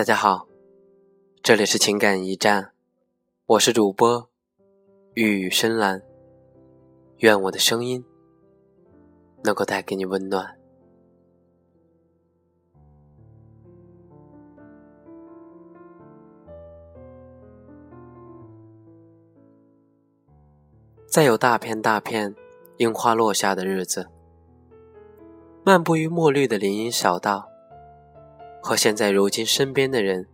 大家好，这里是情感驿站，我是主播玉宇深蓝。愿我的声音能够带给你温暖。在有大片大片樱花落下的日子，漫步于墨绿的林荫小道。和现在如今身边的人，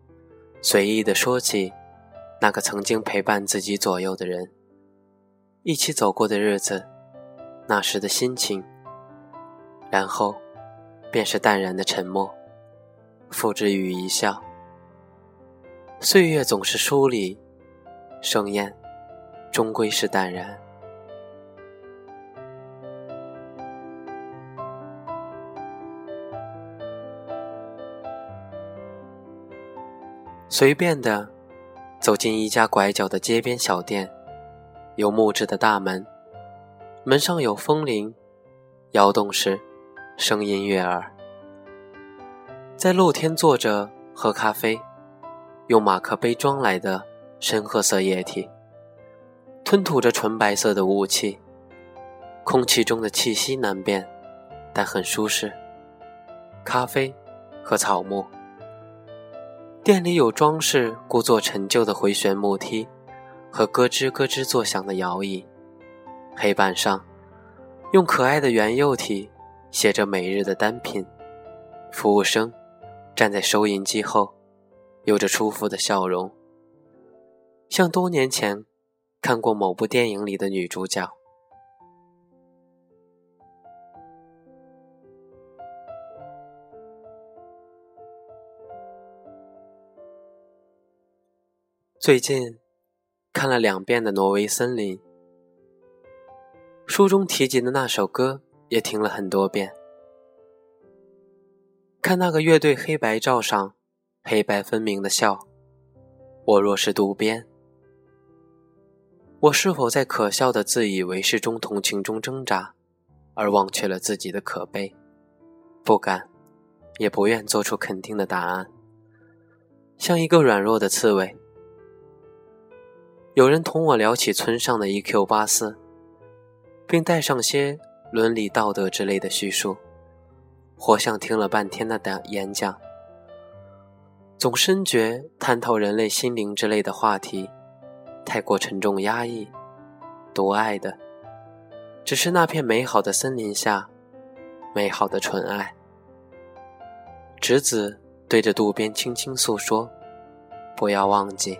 随意的说起那个曾经陪伴自己左右的人，一起走过的日子，那时的心情，然后便是淡然的沉默，付之于一笑。岁月总是疏离，盛宴终归是淡然。随便的走进一家拐角的街边小店，有木质的大门，门上有风铃，摇动时声音悦耳。在露天坐着喝咖啡，用马克杯装来的深褐色液体，吞吐着纯白色的雾气，空气中的气息难辨，但很舒适。咖啡和草木。店里有装饰故作陈旧的回旋木梯，和咯吱咯吱作响的摇椅。黑板上，用可爱的圆幼体写着每日的单品。服务生站在收银机后，有着出福的笑容，像多年前看过某部电影里的女主角。最近看了两遍的《挪威森林》，书中提及的那首歌也听了很多遍。看那个乐队黑白照上黑白分明的笑，我若是渡边，我是否在可笑的自以为是中同情中挣扎，而忘却了自己的可悲？不敢，也不愿做出肯定的答案，像一个软弱的刺猬。有人同我聊起村上的 E.Q. 八四，并带上些伦理道德之类的叙述，活像听了半天的演讲。总深觉探讨人类心灵之类的话题，太过沉重压抑。独爱的，只是那片美好的森林下，美好的纯爱。直子对着渡边轻轻诉说：“不要忘记。”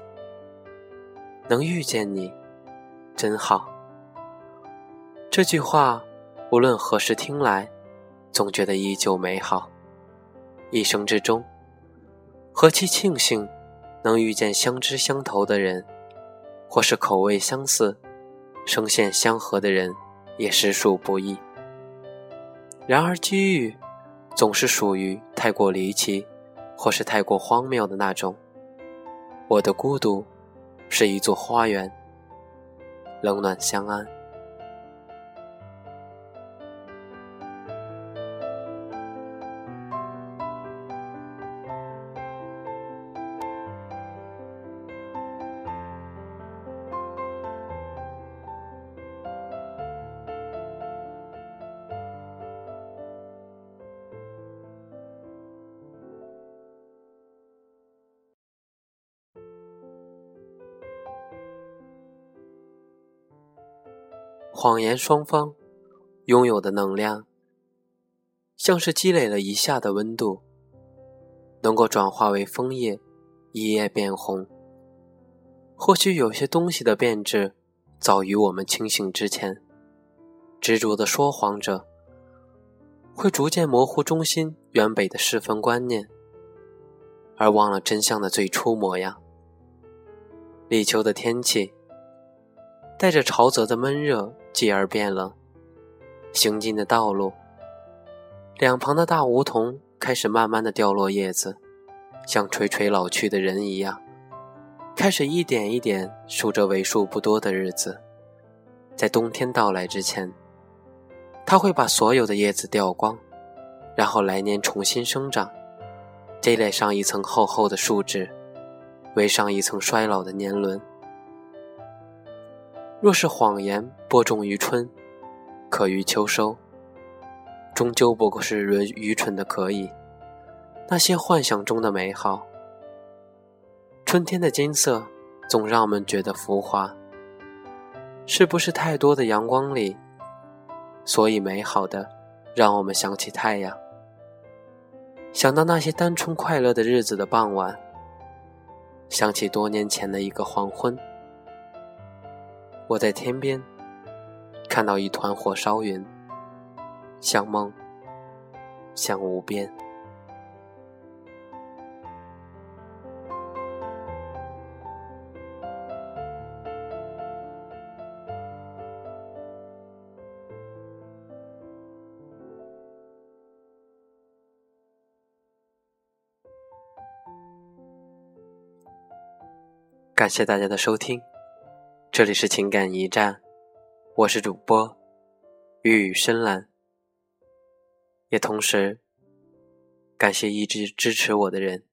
能遇见你，真好。这句话，无论何时听来，总觉得依旧美好。一生之中，何其庆幸，能遇见相知相投的人，或是口味相似、声线相合的人，也实属不易。然而，机遇总是属于太过离奇，或是太过荒谬的那种。我的孤独。是一座花园，冷暖相安。谎言双方拥有的能量，像是积累了一夏的温度，能够转化为枫叶，一夜变红。或许有些东西的变质，早于我们清醒之前。执着的说谎者，会逐渐模糊中心原本的世分观念，而忘了真相的最初模样。立秋的天气。带着潮泽的闷热，继而变冷。行进的道路，两旁的大梧桐开始慢慢的掉落叶子，像垂垂老去的人一样，开始一点一点数着为数不多的日子。在冬天到来之前，他会把所有的叶子掉光，然后来年重新生长，积累上一层厚厚的树脂，围上一层衰老的年轮。若是谎言播种于春，可于秋收，终究不过是人愚蠢的可以。那些幻想中的美好，春天的金色总让我们觉得浮华。是不是太多的阳光里，所以美好的让我们想起太阳，想到那些单纯快乐的日子的傍晚，想起多年前的一个黄昏。我在天边看到一团火烧云，像梦，像无边。感谢大家的收听。这里是情感驿站，我是主播玉雨深蓝，也同时感谢一直支持我的人。